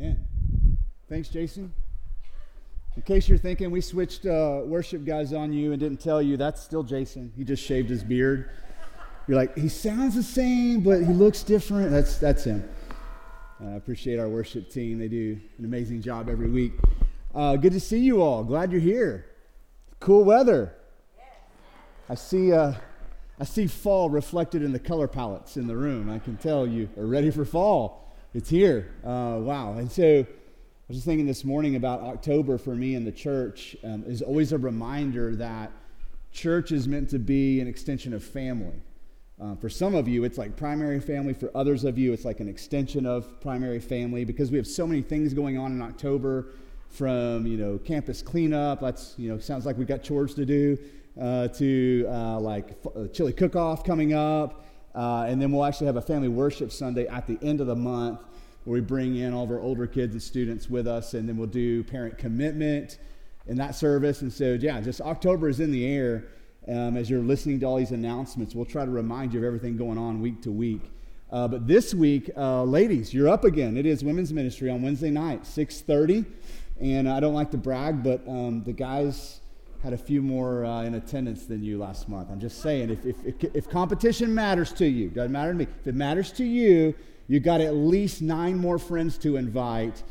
Amen. Thanks, Jason. In case you're thinking we switched uh, worship guys on you and didn't tell you, that's still Jason. He just shaved his beard. You're like, he sounds the same, but he looks different. That's, that's him. I uh, appreciate our worship team. They do an amazing job every week. Uh, good to see you all. Glad you're here. Cool weather. I see, uh, I see fall reflected in the color palettes in the room. I can tell you are ready for fall. It's here. Uh, wow. And so, I was just thinking this morning about October for me in the church um, is always a reminder that church is meant to be an extension of family. Uh, for some of you, it's like primary family. For others of you, it's like an extension of primary family because we have so many things going on in October from, you know, campus cleanup. That's, you know, sounds like we got chores to do, uh, to uh, like uh, chili cook off coming up. Uh, and then we'll actually have a family worship Sunday at the end of the month where we bring in all of our older kids and students with us, and then we'll do parent commitment in that service. And so, yeah, just October is in the air. Um, as you're listening to all these announcements, we'll try to remind you of everything going on week to week. Uh, but this week, uh, ladies, you're up again. It is women's ministry on Wednesday night, 6:30. And I don't like to brag, but um, the guys had a few more uh, in attendance than you last month. I'm just saying, if, if, if competition matters to you, doesn't matter to me. If it matters to you, you got at least nine more friends to invite.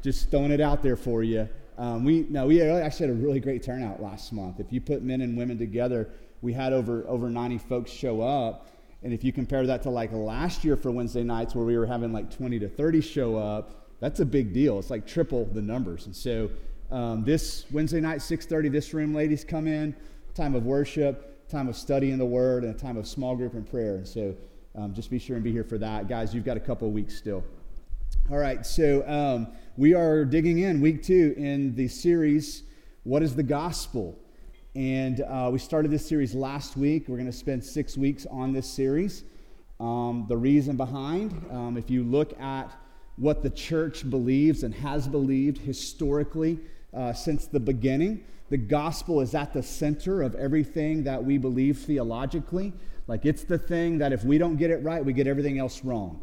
Just throwing it out there for you. Um, we no, we actually had a really great turnout last month. If you put men and women together, we had over over 90 folks show up. And if you compare that to like last year for Wednesday nights, where we were having like 20 to 30 show up, that's a big deal. It's like triple the numbers. And so um, this Wednesday night, 6:30, this room, ladies, come in. Time of worship, time of studying the Word, and a time of small group and prayer. And so um, just be sure and be here for that. Guys, you've got a couple weeks still. All right, so um, we are digging in week two in the series, What is the Gospel? And uh, we started this series last week. We're going to spend six weeks on this series. Um, the reason behind, um, if you look at what the church believes and has believed historically uh, since the beginning, the gospel is at the center of everything that we believe theologically. Like it's the thing that if we don't get it right, we get everything else wrong.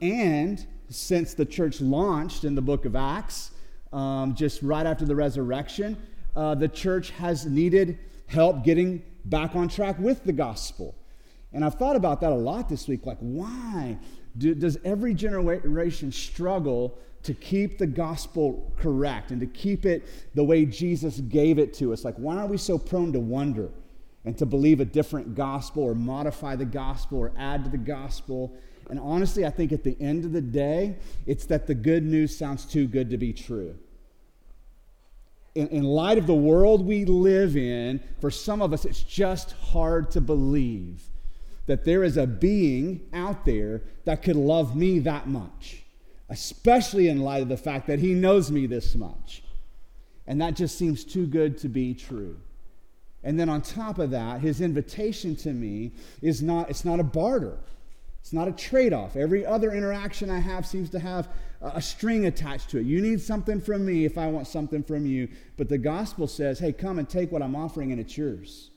And since the church launched in the book of Acts, um, just right after the resurrection, uh, the church has needed help getting back on track with the gospel. And I've thought about that a lot this week. Like, why do, does every generation struggle to keep the gospel correct and to keep it the way Jesus gave it to us? Like, why are we so prone to wonder? And to believe a different gospel or modify the gospel or add to the gospel. And honestly, I think at the end of the day, it's that the good news sounds too good to be true. In, in light of the world we live in, for some of us, it's just hard to believe that there is a being out there that could love me that much, especially in light of the fact that he knows me this much. And that just seems too good to be true. And then on top of that, his invitation to me is not, it's not a barter. It's not a trade off. Every other interaction I have seems to have a string attached to it. You need something from me if I want something from you. But the gospel says, hey, come and take what I'm offering and it's yours.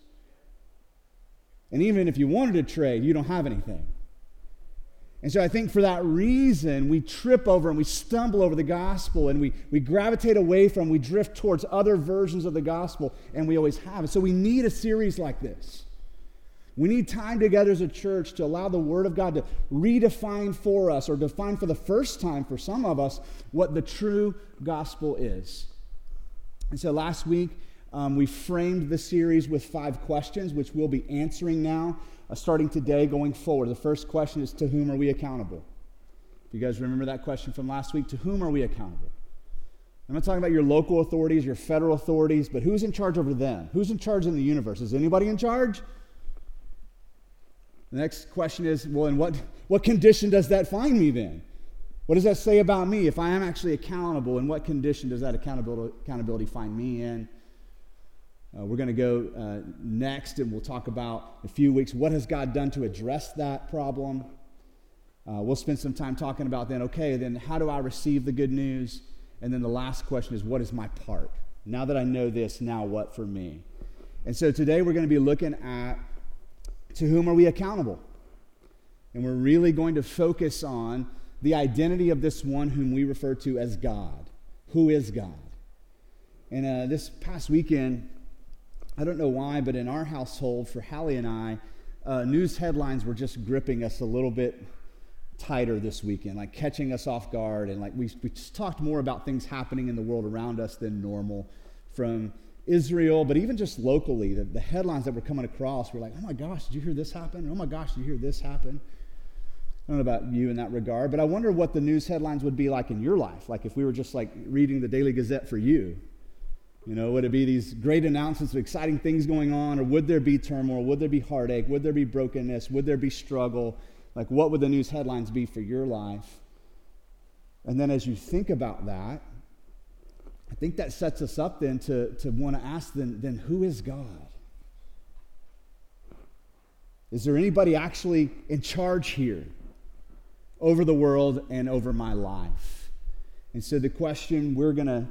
And even if you wanted to trade, you don't have anything. And so I think for that reason, we trip over and we stumble over the gospel and we, we gravitate away from, we drift towards other versions of the gospel, and we always have. And so we need a series like this. We need time together as a church to allow the Word of God to redefine for us, or define for the first time for some of us, what the true gospel is. And so last week, um, we framed the series with five questions, which we'll be answering now starting today going forward. The first question is To whom are we accountable? If you guys remember that question from last week, to whom are we accountable? I'm not talking about your local authorities, your federal authorities, but who's in charge over them? Who's in charge in the universe? Is anybody in charge? The next question is well, in what, what condition does that find me then? What does that say about me? If I am actually accountable, in what condition does that accountability, accountability find me in? Uh, we're going to go uh, next and we'll talk about a few weeks what has God done to address that problem. Uh, we'll spend some time talking about then, okay, then how do I receive the good news? And then the last question is, what is my part? Now that I know this, now what for me? And so today we're going to be looking at to whom are we accountable? And we're really going to focus on the identity of this one whom we refer to as God. Who is God? And uh, this past weekend, I don't know why, but in our household, for Hallie and I, uh, news headlines were just gripping us a little bit tighter this weekend, like catching us off guard. And like we, we just talked more about things happening in the world around us than normal from Israel, but even just locally, the, the headlines that were coming across were like, oh my gosh, did you hear this happen? Oh my gosh, did you hear this happen? I don't know about you in that regard, but I wonder what the news headlines would be like in your life. Like if we were just like reading the Daily Gazette for you. You know, would it be these great announcements of exciting things going on, or would there be turmoil? Would there be heartache? Would there be brokenness? Would there be struggle? Like, what would the news headlines be for your life? And then as you think about that, I think that sets us up then to, to want to ask then, then who is God? Is there anybody actually in charge here over the world and over my life? And so the question we're going to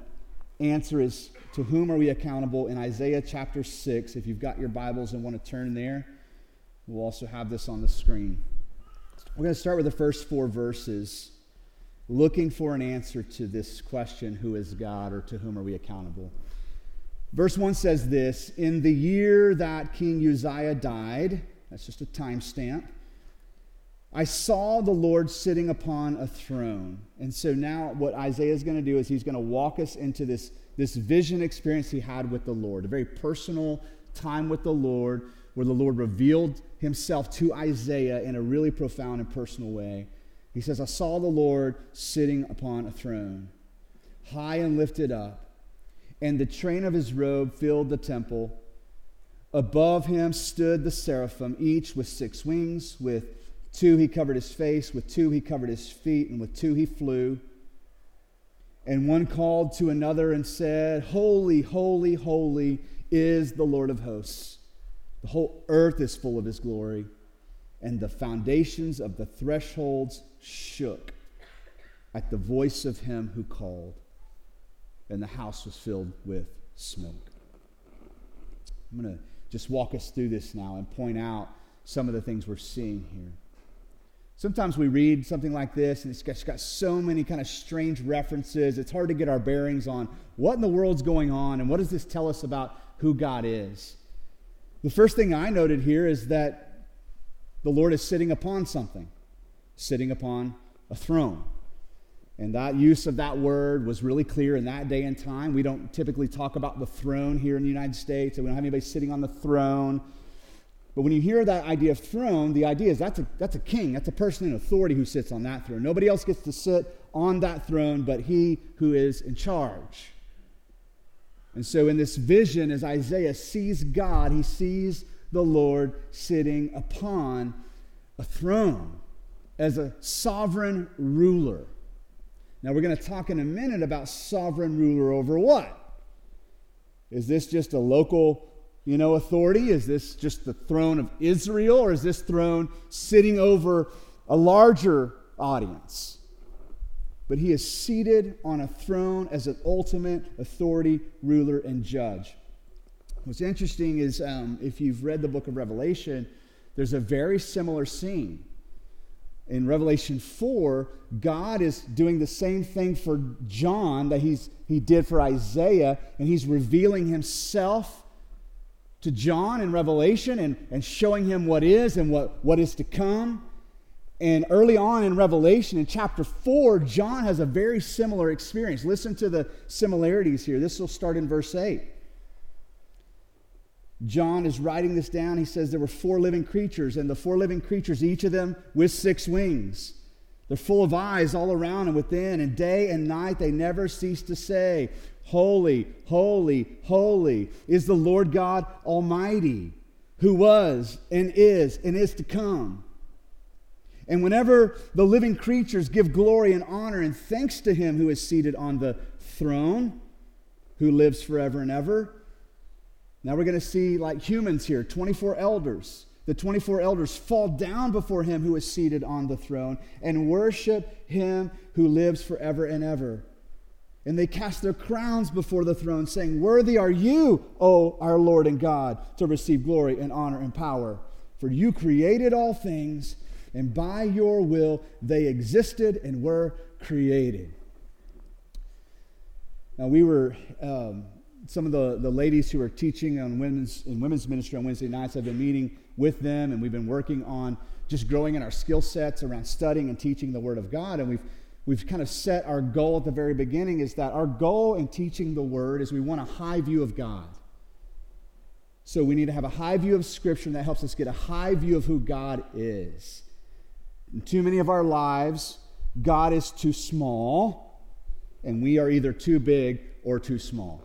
answer is to whom are we accountable in Isaiah chapter 6? If you've got your Bibles and want to turn there, we'll also have this on the screen. We're going to start with the first four verses looking for an answer to this question who is God or to whom are we accountable? Verse 1 says this In the year that King Uzziah died, that's just a timestamp, I saw the Lord sitting upon a throne. And so now what Isaiah is going to do is he's going to walk us into this, this vision experience he had with the Lord, a very personal time with the Lord where the Lord revealed himself to Isaiah in a really profound and personal way. He says, I saw the Lord sitting upon a throne, high and lifted up, and the train of his robe filled the temple. Above him stood the seraphim, each with six wings. With two he covered his face, with two he covered his feet, and with two he flew. And one called to another and said, Holy, holy, holy is the Lord of hosts. The whole earth is full of his glory and the foundations of the thresholds shook at the voice of him who called, and the house was filled with smoke. I'm going to just walk us through this now and point out some of the things we're seeing here. Sometimes we read something like this and it's got, got so many kind of strange references. It's hard to get our bearings on what in the world's going on and what does this tell us about who God is. The first thing I noted here is that the Lord is sitting upon something, sitting upon a throne. And that use of that word was really clear in that day and time. We don't typically talk about the throne here in the United States, and we don't have anybody sitting on the throne. But when you hear that idea of throne, the idea is that's a, that's a king, that's a person in authority who sits on that throne. Nobody else gets to sit on that throne but he who is in charge. And so, in this vision, as Isaiah sees God, he sees the Lord sitting upon a throne as a sovereign ruler. Now, we're going to talk in a minute about sovereign ruler over what? Is this just a local, you know, authority? Is this just the throne of Israel, or is this throne sitting over a larger audience? But he is seated on a throne as an ultimate authority, ruler, and judge. What's interesting is um, if you've read the book of Revelation, there's a very similar scene. In Revelation 4, God is doing the same thing for John that he's, he did for Isaiah, and he's revealing himself to John in Revelation and, and showing him what is and what, what is to come. And early on in Revelation, in chapter 4, John has a very similar experience. Listen to the similarities here. This will start in verse 8. John is writing this down. He says there were four living creatures, and the four living creatures, each of them with six wings. They're full of eyes all around and within, and day and night they never cease to say, Holy, holy, holy is the Lord God Almighty, who was and is and is to come. And whenever the living creatures give glory and honor and thanks to him who is seated on the throne, who lives forever and ever, now we're going to see, like humans here, 24 elders. The 24 elders fall down before him who is seated on the throne and worship him who lives forever and ever. And they cast their crowns before the throne, saying, Worthy are you, O our Lord and God, to receive glory and honor and power. For you created all things, and by your will they existed and were created. Now, we were, um, some of the, the ladies who are teaching on women's, in women's ministry on Wednesday nights, I've been meeting with them, and we've been working on just growing in our skill sets around studying and teaching the Word of God. And we've, we've kind of set our goal at the very beginning is that our goal in teaching the Word is we want a high view of God. So we need to have a high view of Scripture, and that helps us get a high view of who God is. In too many of our lives, God is too small, and we are either too big or too small.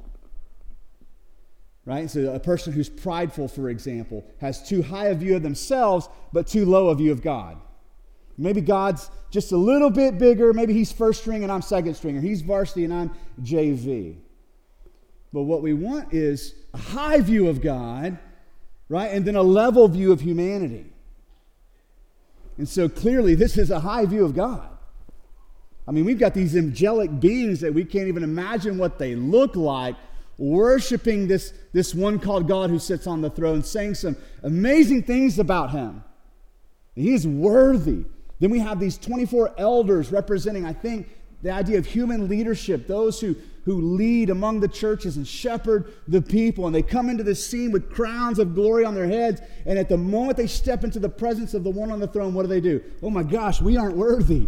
Right? So a person who's prideful, for example, has too high a view of themselves, but too low a view of God. Maybe God's just a little bit bigger. Maybe he's first string and I'm second string, or he's varsity and I'm JV. But what we want is a high view of God, right? And then a level view of humanity. And so clearly, this is a high view of God. I mean, we've got these angelic beings that we can't even imagine what they look like, worshiping this, this one called God who sits on the throne, saying some amazing things about him. He is worthy. Then we have these 24 elders representing, I think, the idea of human leadership, those who, who lead among the churches and shepherd the people. And they come into the scene with crowns of glory on their heads. And at the moment they step into the presence of the one on the throne, what do they do? Oh my gosh, we aren't worthy.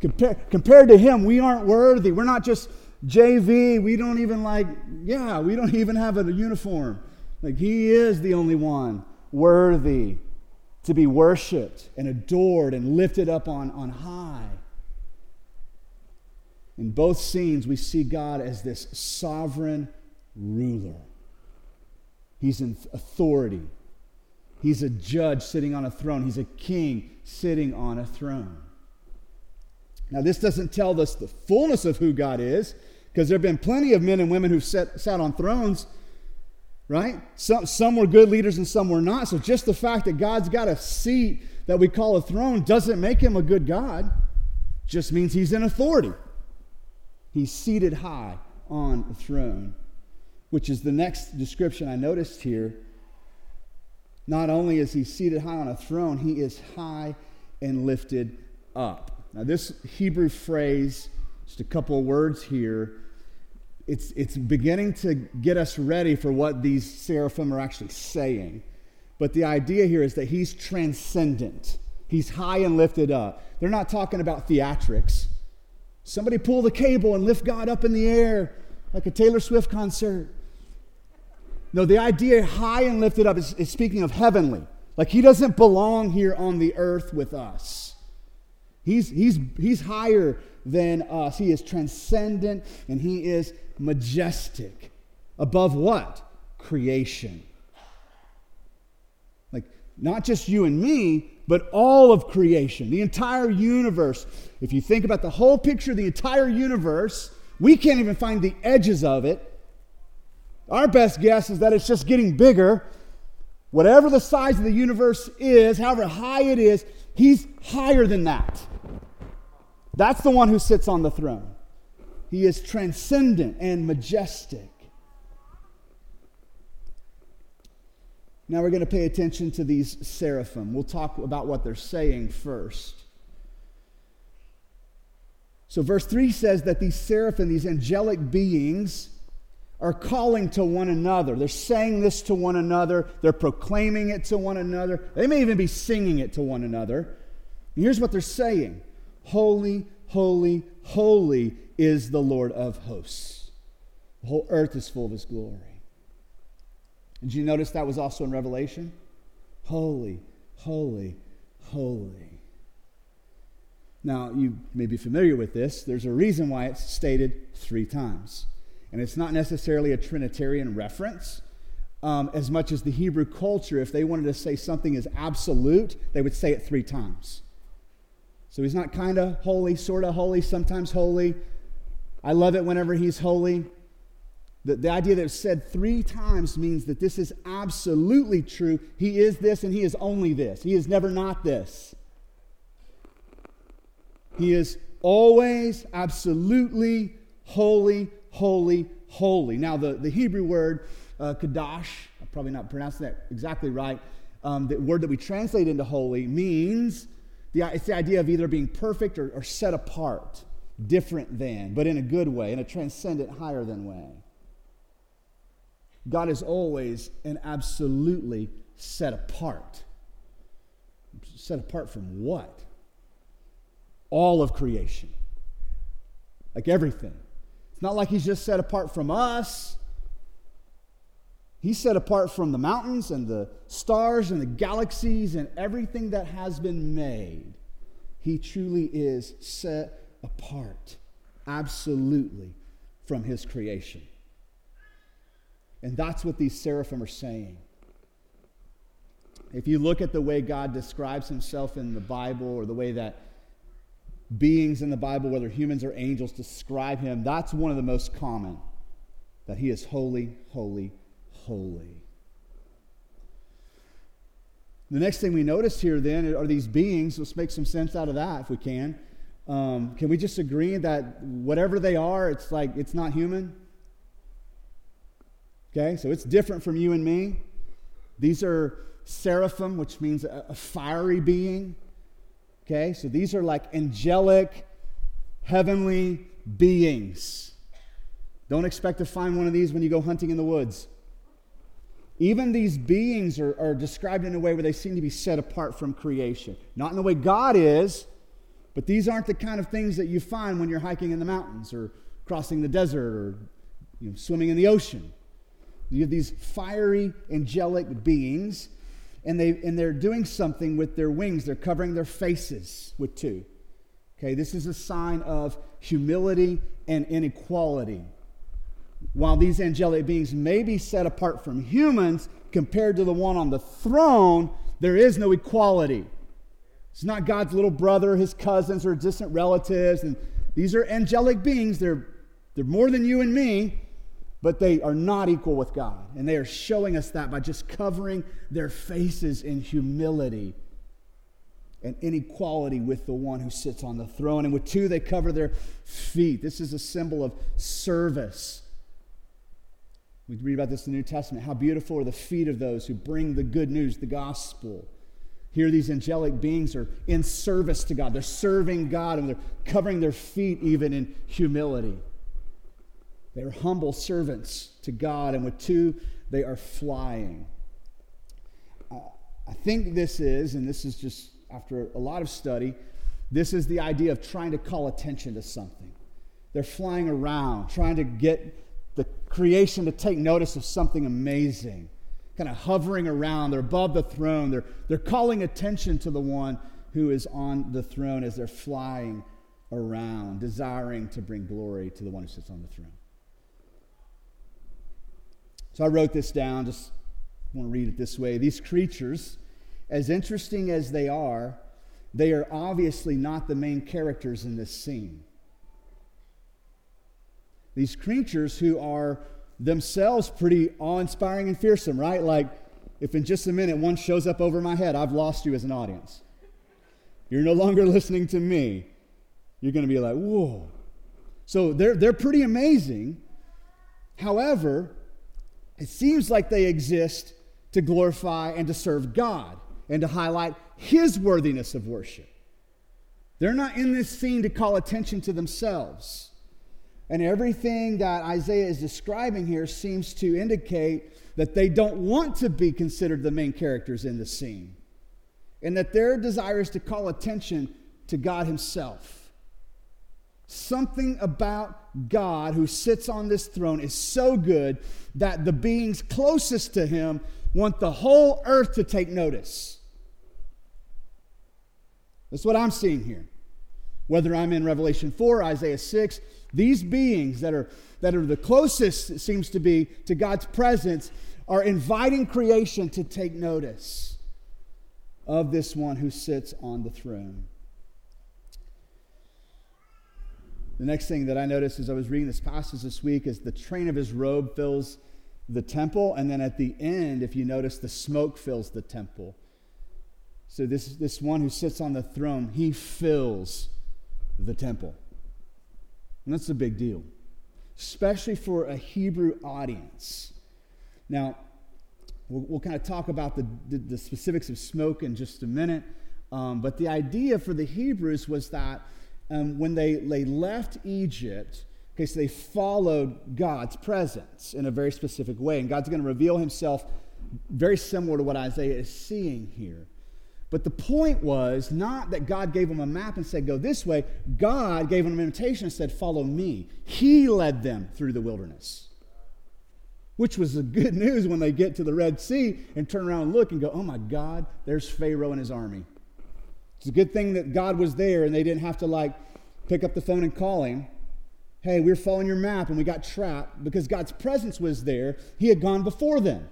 Compar- compared to him, we aren't worthy. We're not just JV. We don't even like, yeah, we don't even have a uniform. Like, he is the only one worthy to be worshiped and adored and lifted up on, on high. In both scenes, we see God as this sovereign ruler. He's in authority. He's a judge sitting on a throne. He's a king sitting on a throne. Now, this doesn't tell us the fullness of who God is, because there have been plenty of men and women who've sat, sat on thrones, right? Some, some were good leaders and some were not. So, just the fact that God's got a seat that we call a throne doesn't make him a good God, just means he's in authority. He's seated high on a throne, which is the next description I noticed here. Not only is he seated high on a throne, he is high and lifted up. Now, this Hebrew phrase, just a couple of words here, it's, it's beginning to get us ready for what these seraphim are actually saying. But the idea here is that he's transcendent, he's high and lifted up. They're not talking about theatrics. Somebody pull the cable and lift God up in the air like a Taylor Swift concert. No, the idea high and lifted up is, is speaking of heavenly. Like he doesn't belong here on the earth with us. He's, he's, he's higher than us. He is transcendent and he is majestic. Above what? Creation. Like, not just you and me, but all of creation, the entire universe. If you think about the whole picture the entire universe, we can't even find the edges of it. Our best guess is that it's just getting bigger. Whatever the size of the universe is, however high it is, he's higher than that. That's the one who sits on the throne. He is transcendent and majestic. Now we're going to pay attention to these seraphim. We'll talk about what they're saying first. So, verse 3 says that these seraphim, these angelic beings, are calling to one another. They're saying this to one another. They're proclaiming it to one another. They may even be singing it to one another. And here's what they're saying Holy, holy, holy is the Lord of hosts. The whole earth is full of his glory. Did you notice that was also in Revelation? Holy, holy, holy. Now, you may be familiar with this. There's a reason why it's stated three times. And it's not necessarily a Trinitarian reference. Um, as much as the Hebrew culture, if they wanted to say something is absolute, they would say it three times. So he's not kind of holy, sort of holy, sometimes holy. I love it whenever he's holy. The, the idea that it's said three times means that this is absolutely true. He is this and he is only this. He is never not this. He is always absolutely holy, holy, holy. Now, the, the Hebrew word, uh, I'm probably not pronouncing that exactly right. Um, the word that we translate into holy means The, it's the idea of either being perfect or, or set apart, different than, but in a good way, in a transcendent, higher than way. God is always and absolutely set apart. Set apart from what? All of creation. Like everything. It's not like he's just set apart from us. He's set apart from the mountains and the stars and the galaxies and everything that has been made. He truly is set apart, absolutely, from his creation. And that's what these seraphim are saying. If you look at the way God describes himself in the Bible or the way that beings in the Bible, whether humans or angels, describe him, that's one of the most common that he is holy, holy, holy. The next thing we notice here then are these beings. Let's make some sense out of that if we can. Um, can we just agree that whatever they are, it's like it's not human? Okay, so it's different from you and me. These are seraphim, which means a, a fiery being. Okay, so these are like angelic, heavenly beings. Don't expect to find one of these when you go hunting in the woods. Even these beings are, are, described in a way where they seem to be set apart from creation. Not in the way God is, but these aren't the kind of things that you find when you're hiking in the mountains or crossing the desert or you know, swimming in the ocean. You have these fiery, angelic beings, and, they, and they're doing something with their wings. They're covering their faces with two. Okay, this is a sign of humility and inequality. While these angelic beings may be set apart from humans compared to the one on the throne, there is no equality. It's not God's little brother, his cousins, or distant relatives. And these are angelic beings. They're, they're more than you and me but they are not equal with God. And they are showing us that by just covering their faces in humility and inequality with the one who sits on the throne. And with two, they cover their feet. This is a symbol of service. We read about this in the New Testament. How beautiful are the feet of those who bring the good news, the gospel. Here, these angelic beings are in service to God. They're serving God and they're covering their feet even in humility. They are humble servants to God, and with two, they are flying. Uh, I think this is, and this is just after a lot of study, this is the idea of trying to call attention to something. They're flying around, trying to get creation to take notice of something amazing, kind of hovering around. They're above the throne. They're, they're calling attention to the one who is on the throne as they're flying around, desiring to bring glory to the one who sits on the throne. So I wrote this down, just want to read it this way. These creatures, as interesting as they are, they are obviously not the main characters in this scene. These creatures who are themselves pretty awe inspiring and fearsome, right? Like, if in just a minute one shows up over my head, I've lost you as an audience. You're no longer listening to me. You're going to be like, whoa. So they're, they're pretty amazing. However, it seems like they exist to glorify and to serve God and to highlight His worthiness of worship. They're not in this scene to call attention to themselves. And everything that Isaiah is describing here seems to indicate that they don't want to be considered the main characters in the scene, and that their desire is to call attention to God Himself. Something about God who sits on this throne is so good that the beings closest to him want the whole earth to take notice. That's what I'm seeing here. Whether I'm in Revelation 4, Isaiah 6, these beings that are, that are the closest, it seems to be, to God's presence are inviting creation to take notice of this one who sits on the throne. The next thing that I noticed as I was reading this passage this week is the train of his robe fills the temple, and then at the end, if you notice, the smoke fills the temple. So this, this one who sits on the throne, he fills the temple. And that's a big deal, especially for a Hebrew audience. Now, we'll, we'll kind of talk about the, the, the, specifics of smoke in just a minute. Um, but the idea for the Hebrews was that um, when they, they left Egypt, okay, so they followed God's presence in a very specific way. And God's going to reveal himself very similar to what Isaiah is seeing here. But the point was not that God gave them a map and said, go this way. God gave them an invitation and said, follow me. He led them through the wilderness, which was the good news when they get to the Red Sea and turn around and look and go, oh my God, there's Pharaoh and his army. It's a good thing that God was there and they didn't have to like pick up the phone and call him. Hey, we are following your map and we got trapped because God's presence was there. He had gone before them.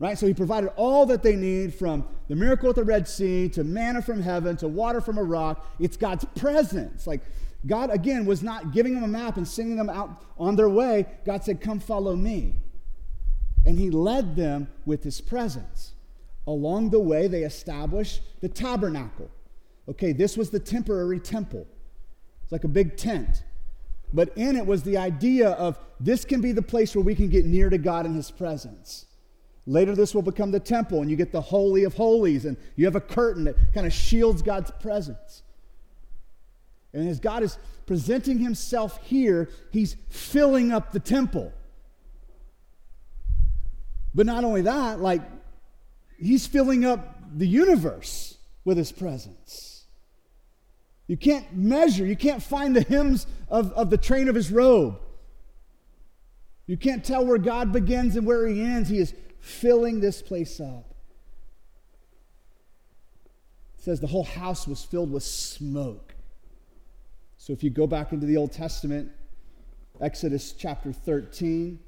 Right? So he provided all that they need from the miracle at the Red Sea to manna from heaven to water from a rock. It's God's presence. Like God, again, was not giving them a map and sending them out on their way. God said, Come follow me. And he led them with his presence. Along the way, they established the tabernacle. Okay, this was the temporary temple. It's like a big tent. But in it was the idea of this can be the place where we can get near to God in his presence. Later, this will become the temple, and you get the Holy of Holies, and you have a curtain that kind of shields God's presence. And as God is presenting himself here, he's filling up the temple. But not only that, like, he's filling up the universe with his presence. You can't measure, you can't find the hems of, of the train of his robe. You can't tell where God begins and where he ends. He is filling this place up. It says the whole house was filled with smoke. So if you go back into the Old Testament, Exodus chapter 13,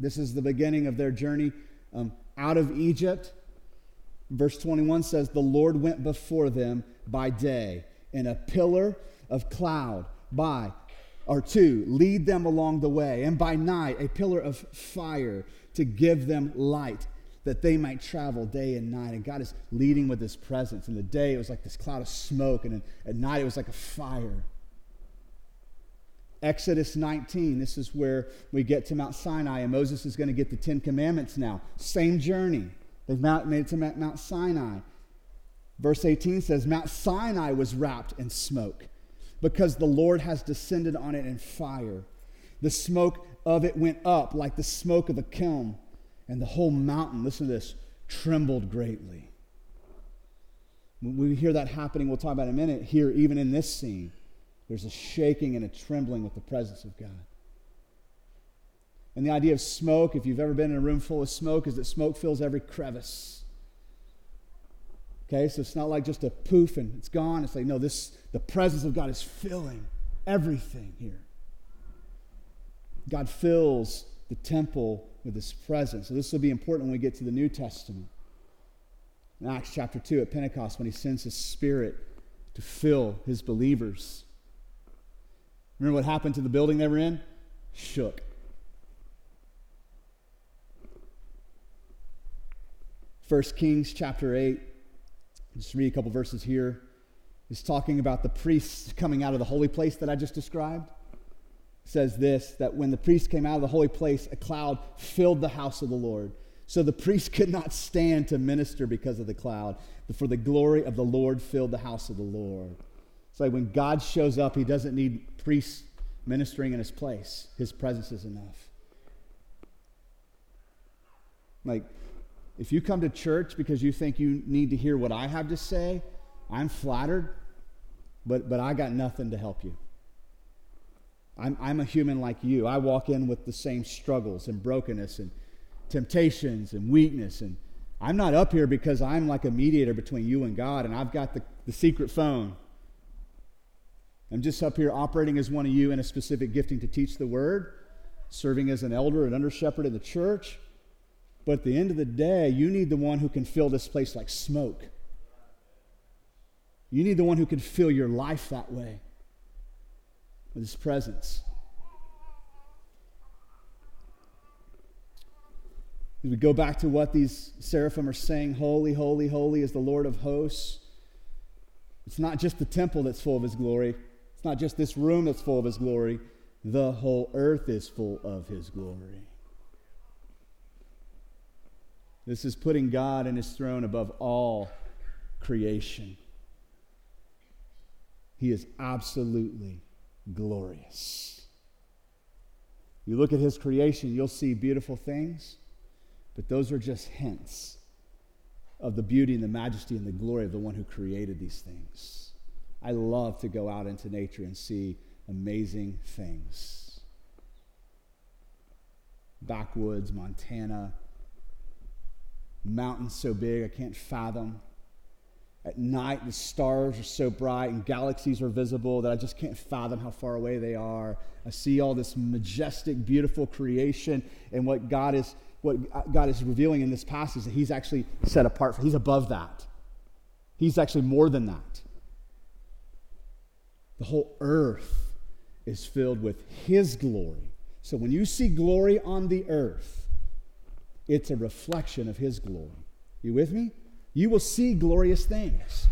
this is the beginning of their journey um, out of Egypt. Verse 21 says, The Lord went before them by day in a pillar of cloud by or two, lead them along the way, and by night a pillar of fire to give them light that they might travel day and night. And God is leading with his presence. In the day, it was like this cloud of smoke, and at night, it was like a fire. Exodus 19, this is where we get to Mount Sinai, and Moses is going to get the Ten Commandments now. Same journey. They've made it to Mount Sinai. Verse 18 says, Mount Sinai was wrapped in smoke because the Lord has descended on it in fire. The smoke of it went up like the smoke of a kiln, and the whole mountain, listen to this, trembled greatly. When we hear that happening, we'll talk about in a minute, here, even in this scene, there's a shaking and a trembling with the presence of God. And the idea of smoke, if you've ever been in a room full of smoke, is that smoke fills every crevice. Okay, so it's not like just a poof and it's gone. It's like, no, this the presence of God is filling everything here. God fills the temple with his presence. So this will be important when we get to the New Testament. In Acts chapter 2 at Pentecost, when he sends his spirit to fill his believers. Remember what happened to the building they were in? Shook. First Kings chapter 8. Just read a couple verses here. He's talking about the priests coming out of the holy place that I just described says this that when the priest came out of the holy place, a cloud filled the house of the Lord. So the priest could not stand to minister because of the cloud, for the glory of the Lord filled the house of the Lord. It's like when God shows up, he doesn't need priests ministering in his place, his presence is enough. Like, if you come to church because you think you need to hear what I have to say, I'm flattered, but, but I got nothing to help you. I'm, I'm a human like you. I walk in with the same struggles and brokenness and temptations and weakness. And I'm not up here because I'm like a mediator between you and God and I've got the, the secret phone. I'm just up here operating as one of you in a specific gifting to teach the word, serving as an elder and under shepherd in the church. But at the end of the day, you need the one who can fill this place like smoke. You need the one who can fill your life that way with his presence. As we go back to what these seraphim are saying, Holy, holy, holy is the Lord of hosts. It's not just the temple that's full of his glory. It's not just this room that's full of his glory. The whole earth is full of his glory. This is putting God and his throne above all creation. He is absolutely glorious. You look at his creation, you'll see beautiful things, but those are just hints of the beauty and the majesty and the glory of the one who created these things. I love to go out into nature and see amazing things. Backwoods, Montana, mountains so big I can't fathom. At night, the stars are so bright and galaxies are visible that I just can't fathom how far away they are. I see all this majestic, beautiful creation, and what God is, what God is revealing in this passage that He's actually set apart. For, he's above that. He's actually more than that. The whole earth is filled with His glory. So when you see glory on the earth, it's a reflection of His glory. You with me? You will see glorious things.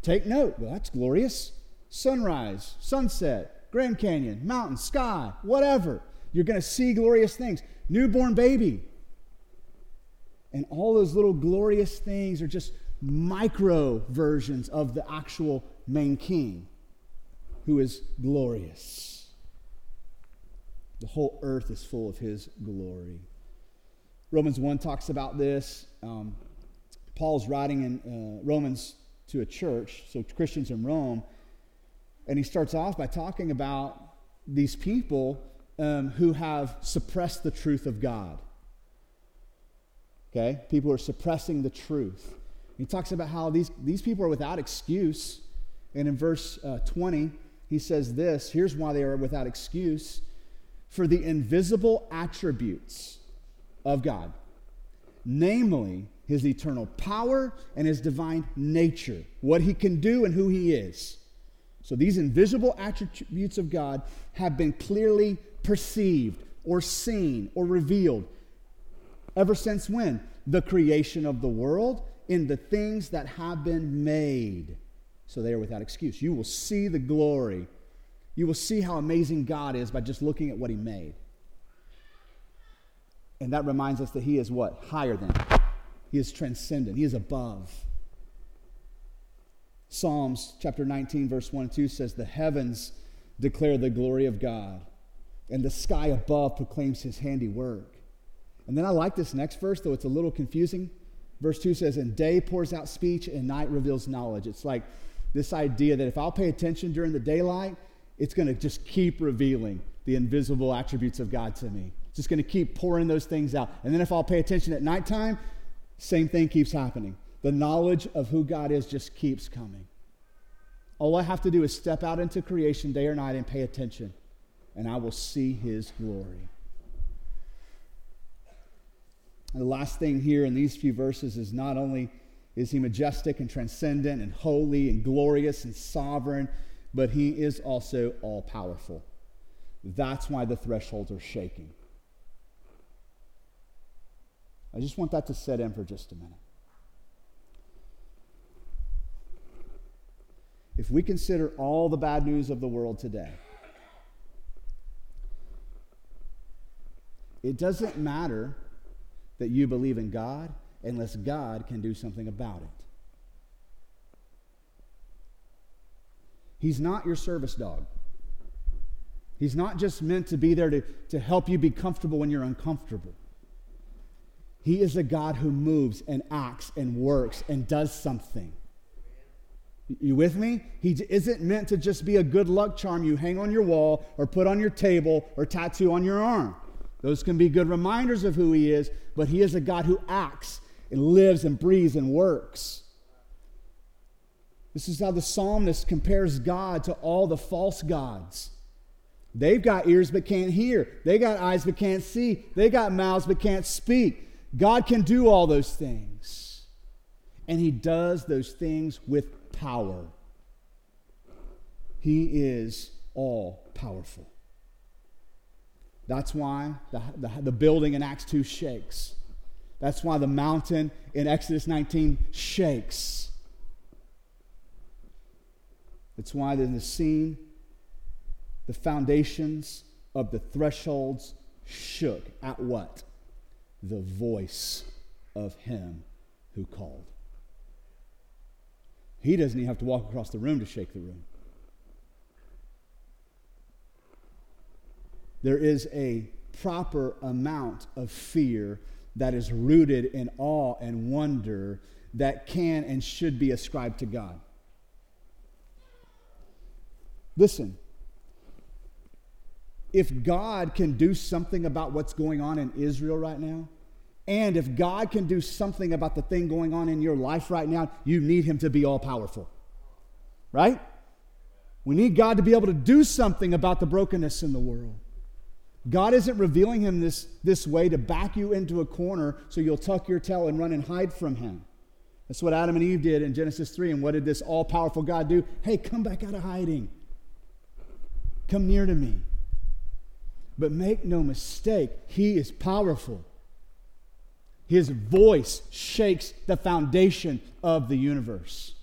Take note. Well, that's glorious. Sunrise, sunset, Grand Canyon, mountain, sky, whatever. You're going to see glorious things. Newborn baby. And all those little glorious things are just micro versions of the actual main king who is glorious. The whole earth is full of his glory. Romans 1 talks about this. Um, Paul's writing in uh, Romans to a church, so Christians in Rome, and he starts off by talking about these people um, who have suppressed the truth of God. Okay? People who are suppressing the truth. He talks about how these, these people are without excuse. And in verse uh, 20, he says this here's why they are without excuse for the invisible attributes of God, namely his eternal power and his divine nature, what he can do and who he is. So these invisible attributes of God have been clearly perceived or seen or revealed ever since when? The creation of the world in the things that have been made. So they are without excuse. You will see the glory. You will see how amazing God is by just looking at what he made. And that reminds us that he is what? Higher than. He is transcendent, He is above. Psalms chapter 19, verse 1 and 2 says, The heavens declare the glory of God, and the sky above proclaims his handiwork. And then I like this next verse, though it's a little confusing. Verse 2 says, And day pours out speech, and night reveals knowledge. It's like this idea that if I'll pay attention during the daylight, it's going to just keep revealing the invisible attributes of God to me. Just going to keep pouring those things out. And then if I'll pay attention at nighttime, same thing keeps happening. The knowledge of who God is just keeps coming. All I have to do is step out into creation day or night and pay attention, and I will see his glory. And the last thing here in these few verses is not only is he majestic and transcendent and holy and glorious and sovereign, but he is also all powerful. That's why the thresholds are shaking. I just want that to set in for just a minute. If we consider all the bad news of the world today, it doesn't matter that you believe in God unless God can do something about it. He's not your service dog. He's not just meant to be there to, to help you be comfortable when you're uncomfortable. He is a God who moves and acts and works and does something. You with me? He isn't meant to just be a good luck charm you hang on your wall or put on your table or tattoo on your arm. Those can be good reminders of who He is, but He is a God who acts and lives and breathes and works. This is how the psalmist compares God to all the false gods. They've got ears but can't hear. They got eyes but can't see. They got mouths but can't speak. God can do all those things. And He does those things with power. He is all powerful. That's why the, the, the, building in Acts 2 shakes. That's why the mountain in Exodus 19 shakes. It's why in the scene, the foundations of the thresholds shook at what? The voice of him who called. He doesn't even have to walk across the room to shake the room. There is a proper amount of fear that is rooted in awe and wonder that can and should be ascribed to God. Listen, if God can do something about what's going on in Israel right now, and if God can do something about the thing going on in your life right now, you need Him to be all powerful. Right? We need God to be able to do something about the brokenness in the world. God isn't revealing Him this, this way to back you into a corner so you'll tuck your tail and run and hide from Him. That's what Adam and Eve did in Genesis 3. And what did this all powerful God do? Hey, come back out of hiding. Come near to me. But make no mistake, He is powerful. His voice shakes the foundation of the universe.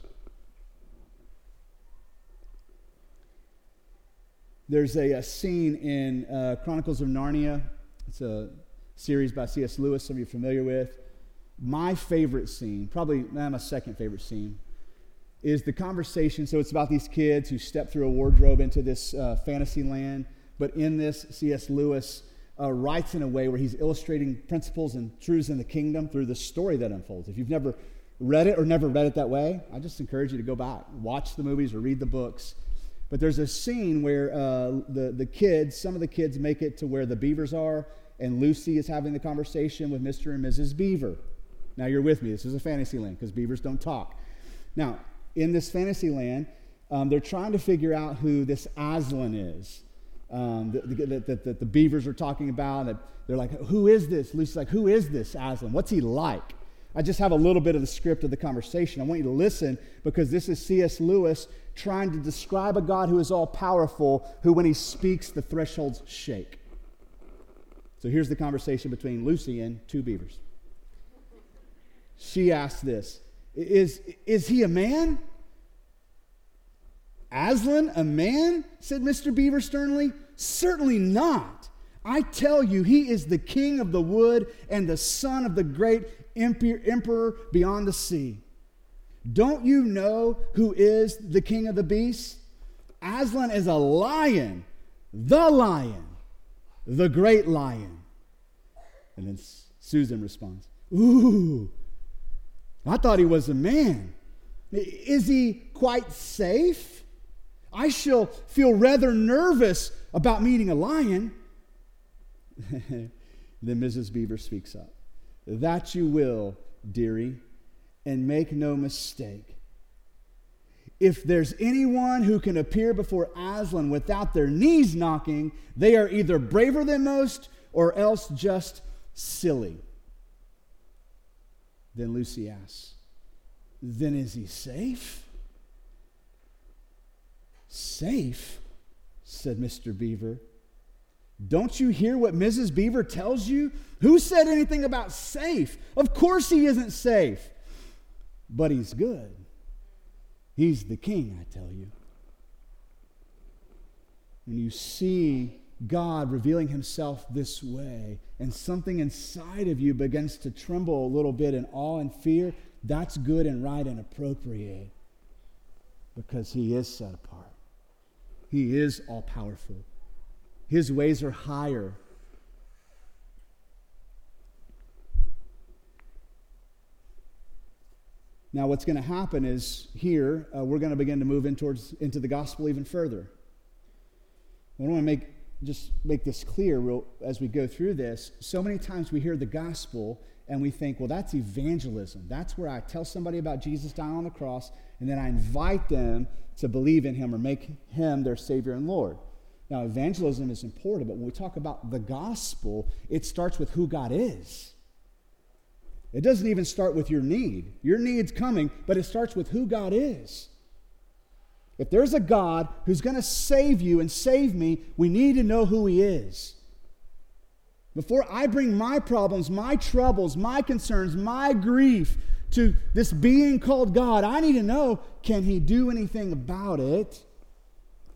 There's a, a scene in uh, Chronicles of Narnia. It's a series by C.S. Lewis, some of you are familiar with. My favorite scene, probably nah, my second favorite scene, is the conversation. So it's about these kids who step through a wardrobe into this uh, fantasy land. But in this, C.S. Lewis uh, writes in a way where he's illustrating principles and truths in the kingdom through the story that unfolds. If you've never read it or never read it that way, I just encourage you to go back, watch the movies or read the books. But there's a scene where uh, the, the kids, some of the kids make it to where the beavers are, and Lucy is having the conversation with Mr. and Mrs. Beaver. Now you're with me. This is a fantasy land because beavers don't talk. Now, in this fantasy land, um, they're trying to figure out who this Aslan is um, that, that, that, the beavers are talking about. They're like, who is this? Lucy's like, who is this Aslan? What's he like? I just have a little bit of the script of the conversation. I want you to listen because this is C.S. Lewis trying to describe a God who is all powerful, who, when he speaks, the thresholds shake. So here's the conversation between Lucy and two beavers. She asks this Is, is he a man? Aslan, a man? said Mr. Beaver sternly. Certainly not. I tell you, he is the king of the wood and the son of the great emperor beyond the sea. Don't you know who is the king of the beasts? Aslan is a lion, the lion, the great lion. And then Susan responds, Ooh, I thought he was a man. Is he quite safe? I shall feel rather nervous about meeting a lion. then Mrs. Beaver speaks up. That you will, dearie, and make no mistake. If there's anyone who can appear before Aslan without their knees knocking, they are either braver than most or else just silly. Then Lucy asks, Then is he safe? Safe, said Mr. Beaver. Don't you hear what Mrs. Beaver tells you? Who said anything about safe? Of course he isn't safe. But he's good. He's the king, I tell you. When you see God revealing himself this way, and something inside of you begins to tremble a little bit in awe and fear, that's good and right and appropriate because he is set apart. He is all powerful. His ways are higher. Now, what's going to happen is here, uh, we're going to begin to move in towards, into the gospel even further. I want to make, just make this clear real, as we go through this. So many times we hear the gospel and we think, well, that's evangelism. That's where I tell somebody about Jesus dying on the cross, and then I invite them to believe in him or make him their Savior and Lord. Now, evangelism is important, but when we talk about the gospel, it starts with who God is. It doesn't even start with your need. Your need's coming, but it starts with who God is. If there's a God who's going to save you and save me, we need to know who He is. Before I bring my problems, my troubles, my concerns, my grief to this being called God, I need to know can He do anything about it?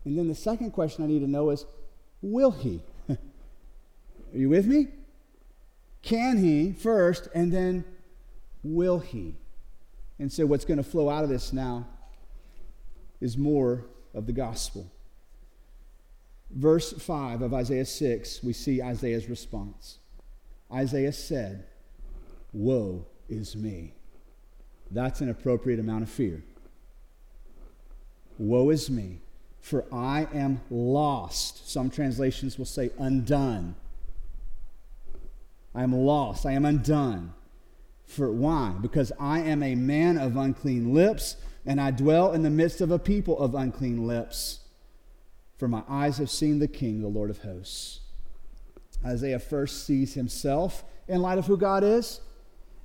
And then the second question I need to know is will He? Are you with me? Can He first, and then will He? And so, what's going to flow out of this now is more of the gospel. Verse 5 of Isaiah 6, we see Isaiah's response. Isaiah said, Woe is me. That's an appropriate amount of fear. Woe is me, for I am lost. Some translations will say undone. I am lost. I am undone. For why? Because I am a man of unclean lips, and I dwell in the midst of a people of unclean lips. For my eyes have seen the King, the Lord of hosts. Isaiah first sees himself in light of who God is.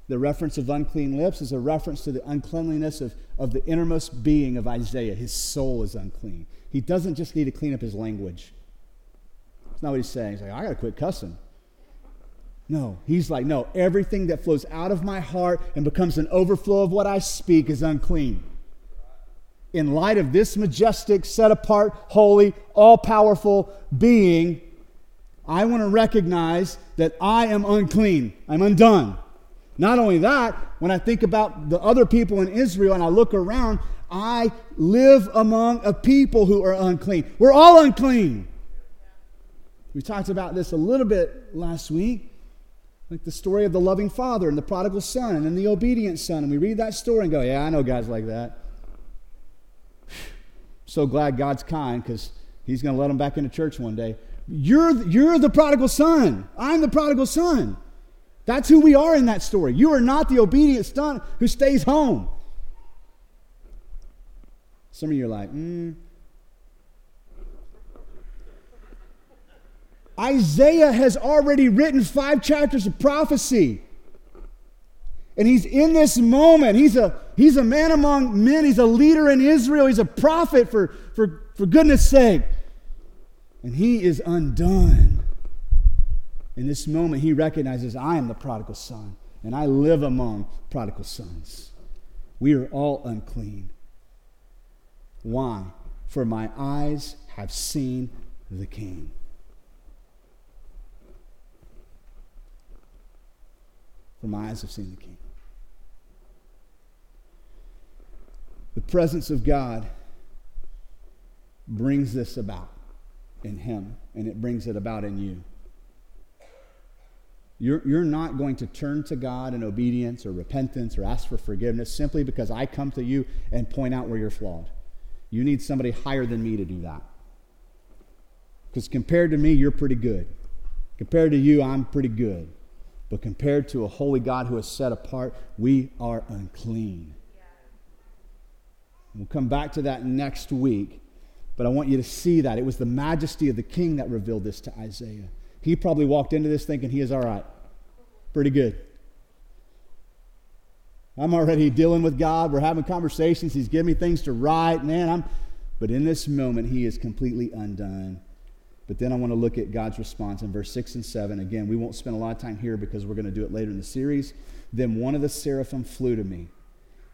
The reference of unclean lips is a reference to the uncleanliness of, of the innermost being of Isaiah. His soul is unclean. He doesn't just need to clean up his language. That's not what he's saying. He's like, I got to quit cussing. No, he's like, no, everything that flows out of my heart and becomes an overflow of what I speak is unclean. In light of this majestic, set apart, holy, all powerful being, I want to recognize that I am unclean. I'm undone. Not only that, when I think about the other people in Israel and I look around, I live among a people who are unclean. We're all unclean. We talked about this a little bit last week. Like the story of the loving father and the prodigal son and the obedient son. And we read that story and go, yeah, I know guys like that. So glad God's kind because he's going to let them back into church one day. You're, you're the prodigal son. I'm the prodigal son. That's who we are in that story. You are not the obedient son who stays home. Some of you are like, hmm. Isaiah has already written five chapters of prophecy. And he's in this moment. He's a, he's a man among men. He's a leader in Israel. He's a prophet, for, for, for goodness sake. And he is undone. In this moment, he recognizes, I am the prodigal son, and I live among prodigal sons. We are all unclean. Why? For my eyes have seen the King. For my eyes have seen the King. The presence of God brings this about in him, and it brings it about in you. You're, you're not going to turn to God in obedience or repentance or ask for forgiveness simply because I come to you and point out where you're flawed. You need somebody higher than me to do that. Because compared to me, you're pretty good. Compared to you, I'm pretty good. But compared to a holy God who is set apart, we are unclean. We'll come back to that next week, but I want you to see that. It was the majesty of the king that revealed this to Isaiah. He probably walked into this thinking he is all right. Pretty good. I'm already dealing with God. We're having conversations. He's giving me things to write. Man, I'm but in this moment he is completely undone. But then I want to look at God's response in verse 6 and 7. Again, we won't spend a lot of time here because we're going to do it later in the series. Then one of the seraphim flew to me,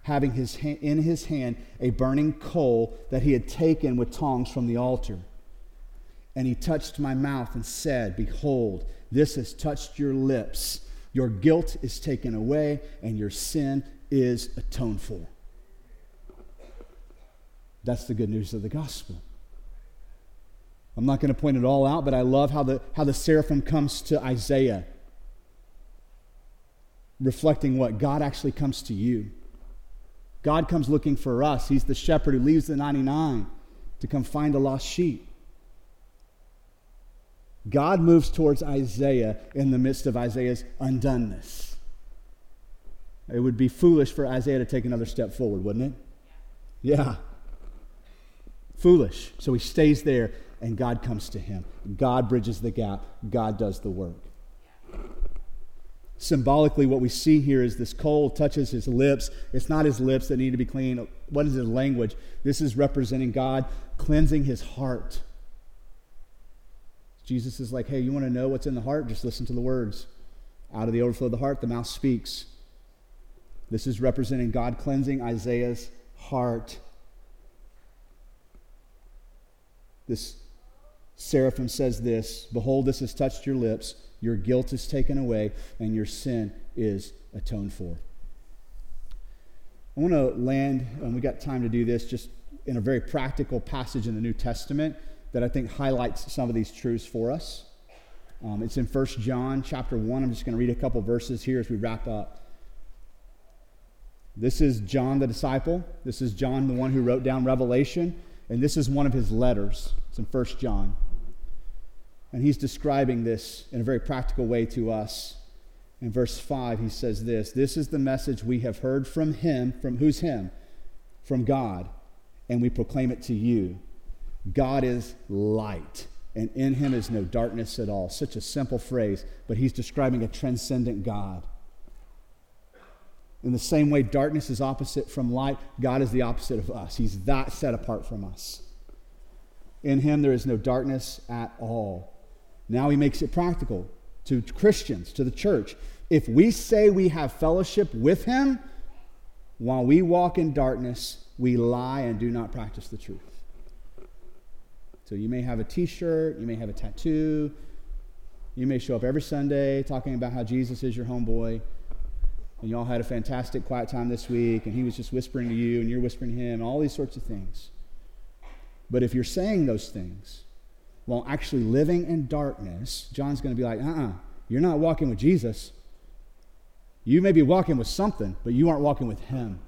having his in his hand a burning coal that he had taken with tongs from the altar. And he touched my mouth and said, Behold, this has touched your lips. Your guilt is taken away, and your sin is atoned for. That's the good news of the gospel. I'm not going to point it all out, but I love how the, how the seraphim comes to Isaiah, reflecting what? God actually comes to you. God comes looking for us. He's the shepherd who leaves the 99 to come find a lost sheep. God moves towards Isaiah in the midst of Isaiah's undoneness. It would be foolish for Isaiah to take another step forward, wouldn't it? Yeah. Foolish. So he stays there and God comes to him. God bridges the gap, God does the work. Symbolically, what we see here is this coal touches his lips. It's not his lips that need to be clean. What is his language? This is representing God cleansing his heart. Jesus is like, hey, you want to know what's in the heart? Just listen to the words. Out of the overflow of the heart, the mouth speaks. This is representing God cleansing Isaiah's heart. This seraphim says this Behold, this has touched your lips, your guilt is taken away, and your sin is atoned for. I want to land, and we got time to do this, just in a very practical passage in the New Testament that I think highlights some of these truths for us. Um, it's in 1 John chapter 1. I'm just going to read a couple verses here as we wrap up. This is John the disciple. This is John, the one who wrote down Revelation. And this is one of his letters. It's in 1 John. And he's describing this in a very practical way to us. In verse 5, he says this This is the message we have heard from him. From who's him? From God. And we proclaim it to you. God is light, and in him is no darkness at all. Such a simple phrase, but he's describing a transcendent God. In the same way, darkness is opposite from light, God is the opposite of us. He's that set apart from us. In him, there is no darkness at all. Now he makes it practical to Christians, to the church. If we say we have fellowship with him, while we walk in darkness, we lie and do not practice the truth. So you may have a t shirt, you may have a tattoo, you may show up every Sunday talking about how Jesus is your homeboy, and y'all had a fantastic quiet time this week, and he was just whispering to you, and you're whispering to him, all these sorts of things. But if you're saying those things while actually living in darkness, John's going to be like, uh uh-uh, uh, you are not walking with Jesus. You may be walking with something, but you aren't walking with him.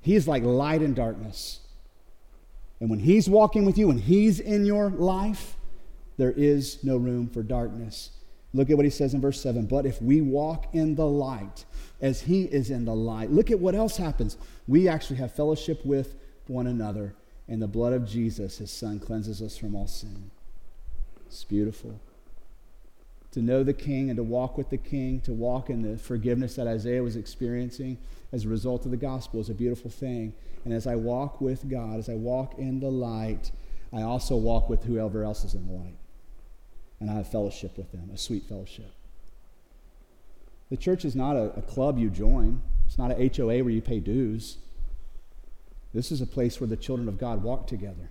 He's like light in darkness. And when He's walking with you, when He's in your life, there is no room for darkness. Look at what He says in verse 7 But if we walk in the light as He is in the light, look at what else happens. We actually have fellowship with one another, and the blood of Jesus, His Son, cleanses us from all sin. It's beautiful to know the King and to walk with the King, to walk in the forgiveness that Isaiah was experiencing as a result of the gospel is a beautiful thing. And as I walk with God, as I walk in the light, I also walk with whoever else is in the light. And I have fellowship with them, a sweet fellowship. The church is not a, a club you join, it's not a HOA where you pay dues. This is a place where the children of God walk together.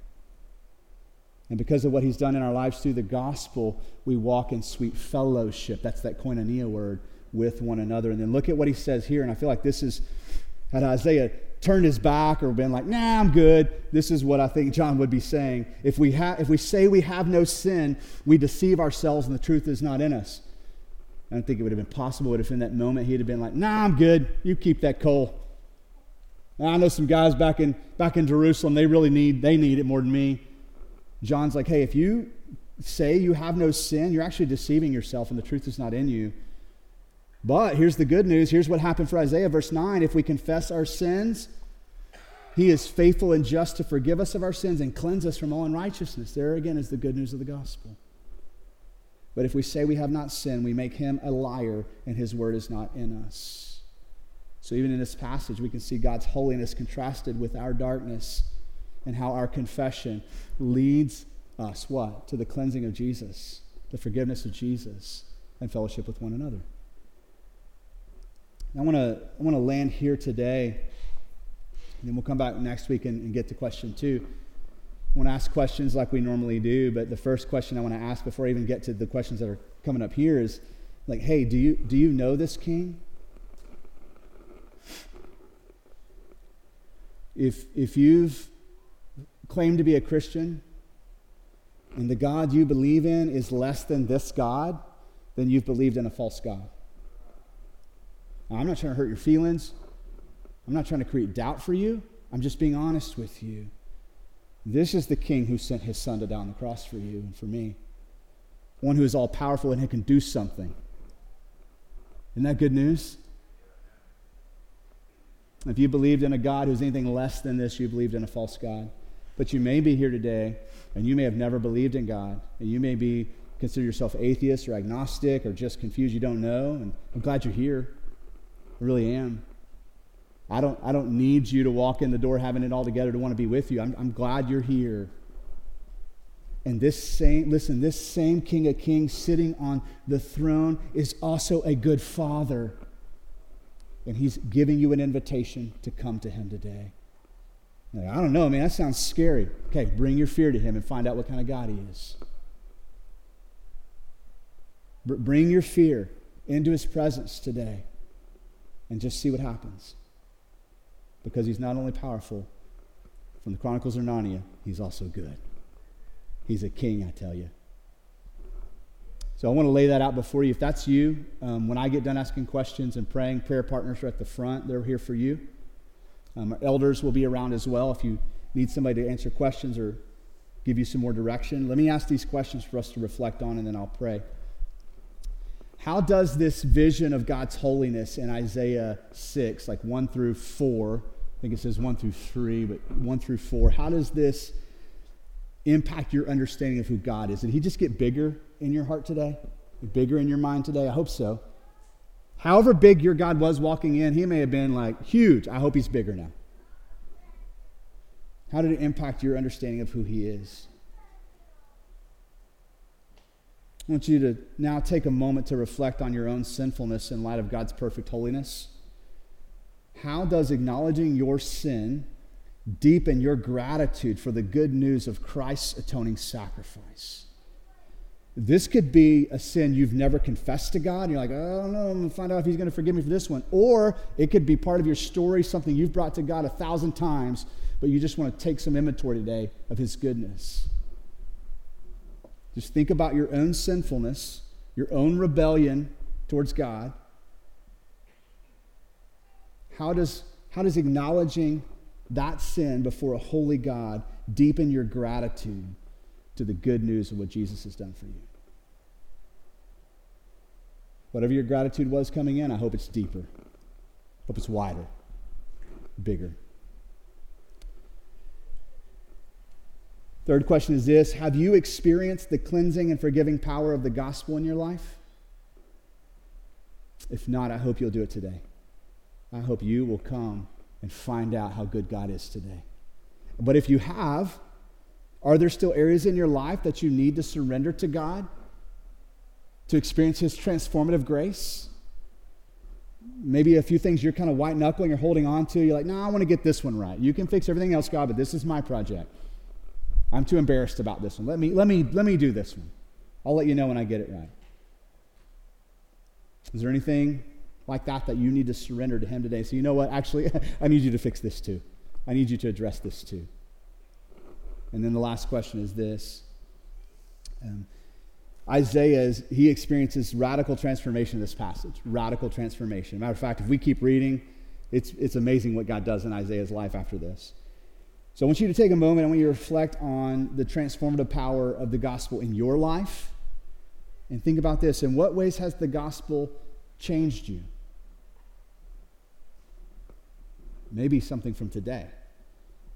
And because of what he's done in our lives through the gospel, we walk in sweet fellowship. That's that koinonia word with one another. And then look at what he says here. And I feel like this is, had Isaiah turned his back or been like, nah, I'm good, this is what I think John would be saying. If we, ha- if we say we have no sin, we deceive ourselves and the truth is not in us. I don't think it would have been possible if in that moment he'd have been like, nah, I'm good, you keep that coal. Now, I know some guys back in, back in Jerusalem, they really need, they need it more than me. John's like, hey, if you say you have no sin, you're actually deceiving yourself and the truth is not in you. But here's the good news. Here's what happened for Isaiah, verse 9. If we confess our sins, he is faithful and just to forgive us of our sins and cleanse us from all unrighteousness. There again is the good news of the gospel. But if we say we have not sinned, we make him a liar and his word is not in us. So even in this passage, we can see God's holiness contrasted with our darkness and how our confession leads us what? To the cleansing of Jesus, the forgiveness of Jesus, and fellowship with one another. I want to I want to land here today, and then we'll come back next week and, and get to question two. I want to ask questions like we normally do, but the first question I want to ask before I even get to the questions that are coming up here is like, hey, do you do you know this king? If if you've claimed to be a Christian and the God you believe in is less than this God, then you've believed in a false God. Now, I'm not trying to hurt your feelings. I'm not trying to create doubt for you. I'm just being honest with you. This is the king who sent his son to die on the cross for you and for me. One who is all powerful and who can do something. Isn't that good news? If you believed in a God who's anything less than this, you believed in a false God. But you may be here today and you may have never believed in God. And you may be consider yourself atheist or agnostic or just confused. You don't know. And I'm glad you're here. I really am. I don't, I don't need you to walk in the door having it all together to want to be with you. I'm, I'm glad you're here. And this same, listen, this same King of Kings sitting on the throne is also a good father. And he's giving you an invitation to come to him today. Like, I don't know, man, that sounds scary. Okay, bring your fear to him and find out what kind of God he is. Br- bring your fear into his presence today and just see what happens. Because he's not only powerful from the Chronicles of Narnia, he's also good. He's a king, I tell you. So I want to lay that out before you. If that's you, um, when I get done asking questions and praying, prayer partners are at the front. They're here for you. Um, our elders will be around as well if you need somebody to answer questions or give you some more direction. Let me ask these questions for us to reflect on, and then I'll pray. How does this vision of God's holiness in Isaiah 6, like 1 through 4, I think it says 1 through 3, but 1 through 4, how does this impact your understanding of who God is? Did he just get bigger in your heart today? Bigger in your mind today? I hope so. However big your God was walking in, he may have been like huge. I hope he's bigger now. How did it impact your understanding of who he is? I want you to now take a moment to reflect on your own sinfulness in light of God's perfect holiness. How does acknowledging your sin deepen your gratitude for the good news of Christ's atoning sacrifice? This could be a sin you've never confessed to God. And you're like, oh, I don't know, I'm going to find out if He's going to forgive me for this one. Or it could be part of your story, something you've brought to God a thousand times, but you just want to take some inventory today of His goodness. Just think about your own sinfulness, your own rebellion towards God. How does, how does acknowledging that sin before a holy God deepen your gratitude to the good news of what Jesus has done for you? Whatever your gratitude was coming in, I hope it's deeper. Hope it's wider, bigger. Third question is this Have you experienced the cleansing and forgiving power of the gospel in your life? If not, I hope you'll do it today. I hope you will come and find out how good God is today. But if you have, are there still areas in your life that you need to surrender to God to experience His transformative grace? Maybe a few things you're kind of white knuckling or holding on to. You're like, no, I want to get this one right. You can fix everything else, God, but this is my project. I'm too embarrassed about this one. Let me, let me, let me do this one. I'll let you know when I get it right. Is there anything like that that you need to surrender to Him today? So, you know what? Actually, I need you to fix this too. I need you to address this too. And then the last question is this um, Isaiah, is, he experiences radical transformation in this passage. Radical transformation. Matter of fact, if we keep reading, it's, it's amazing what God does in Isaiah's life after this. So I want you to take a moment. I want you to reflect on the transformative power of the gospel in your life. And think about this. In what ways has the gospel changed you? Maybe something from today.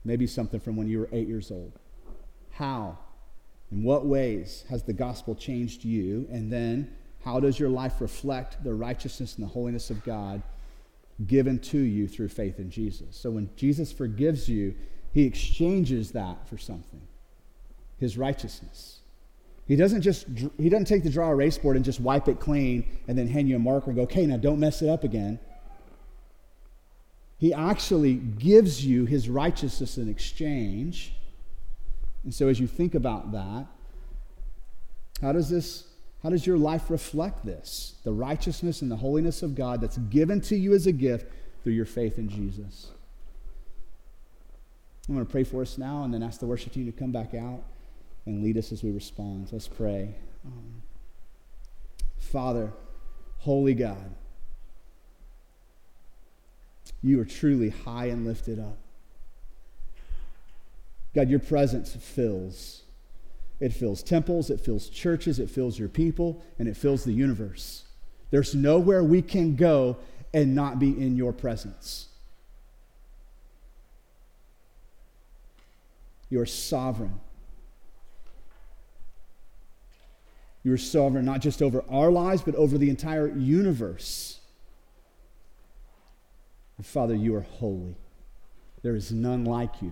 Maybe something from when you were eight years old. How? In what ways has the gospel changed you? And then, how does your life reflect the righteousness and the holiness of God given to you through faith in Jesus? So, when Jesus forgives you, he exchanges that for something his righteousness. He doesn't just he doesn't take the draw erase board and just wipe it clean and then hand you a marker and go, okay, now don't mess it up again. He actually gives you his righteousness in exchange. And so as you think about that, how does this how does your life reflect this? The righteousness and the holiness of God that's given to you as a gift through your faith in Jesus. I'm going to pray for us now and then ask the worship team to come back out and lead us as we respond. Let's pray. Um, Father, holy God, you are truly high and lifted up. God, your presence fills. It fills temples, it fills churches, it fills your people, and it fills the universe. There's nowhere we can go and not be in your presence. You are sovereign. You are sovereign not just over our lives, but over the entire universe. Father, you are holy. There is none like you.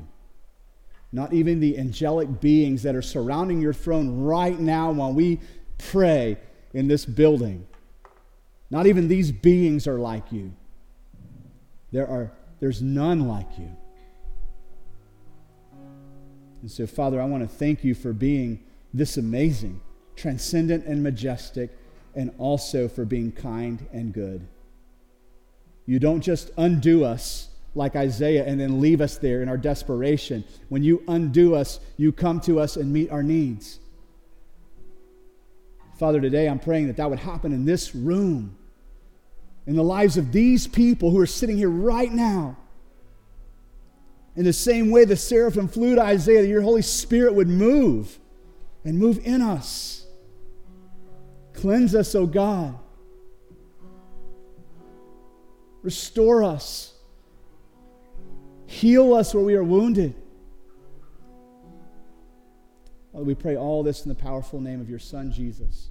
Not even the angelic beings that are surrounding your throne right now while we pray in this building. Not even these beings are like you. There are, there's none like you. And so, Father, I want to thank you for being this amazing, transcendent, and majestic, and also for being kind and good. You don't just undo us like Isaiah and then leave us there in our desperation. When you undo us, you come to us and meet our needs. Father, today I'm praying that that would happen in this room, in the lives of these people who are sitting here right now. In the same way the seraphim flew to Isaiah, that your Holy Spirit would move and move in us. Cleanse us, O God. Restore us. Heal us where we are wounded. Father, we pray all this in the powerful name of your Son, Jesus.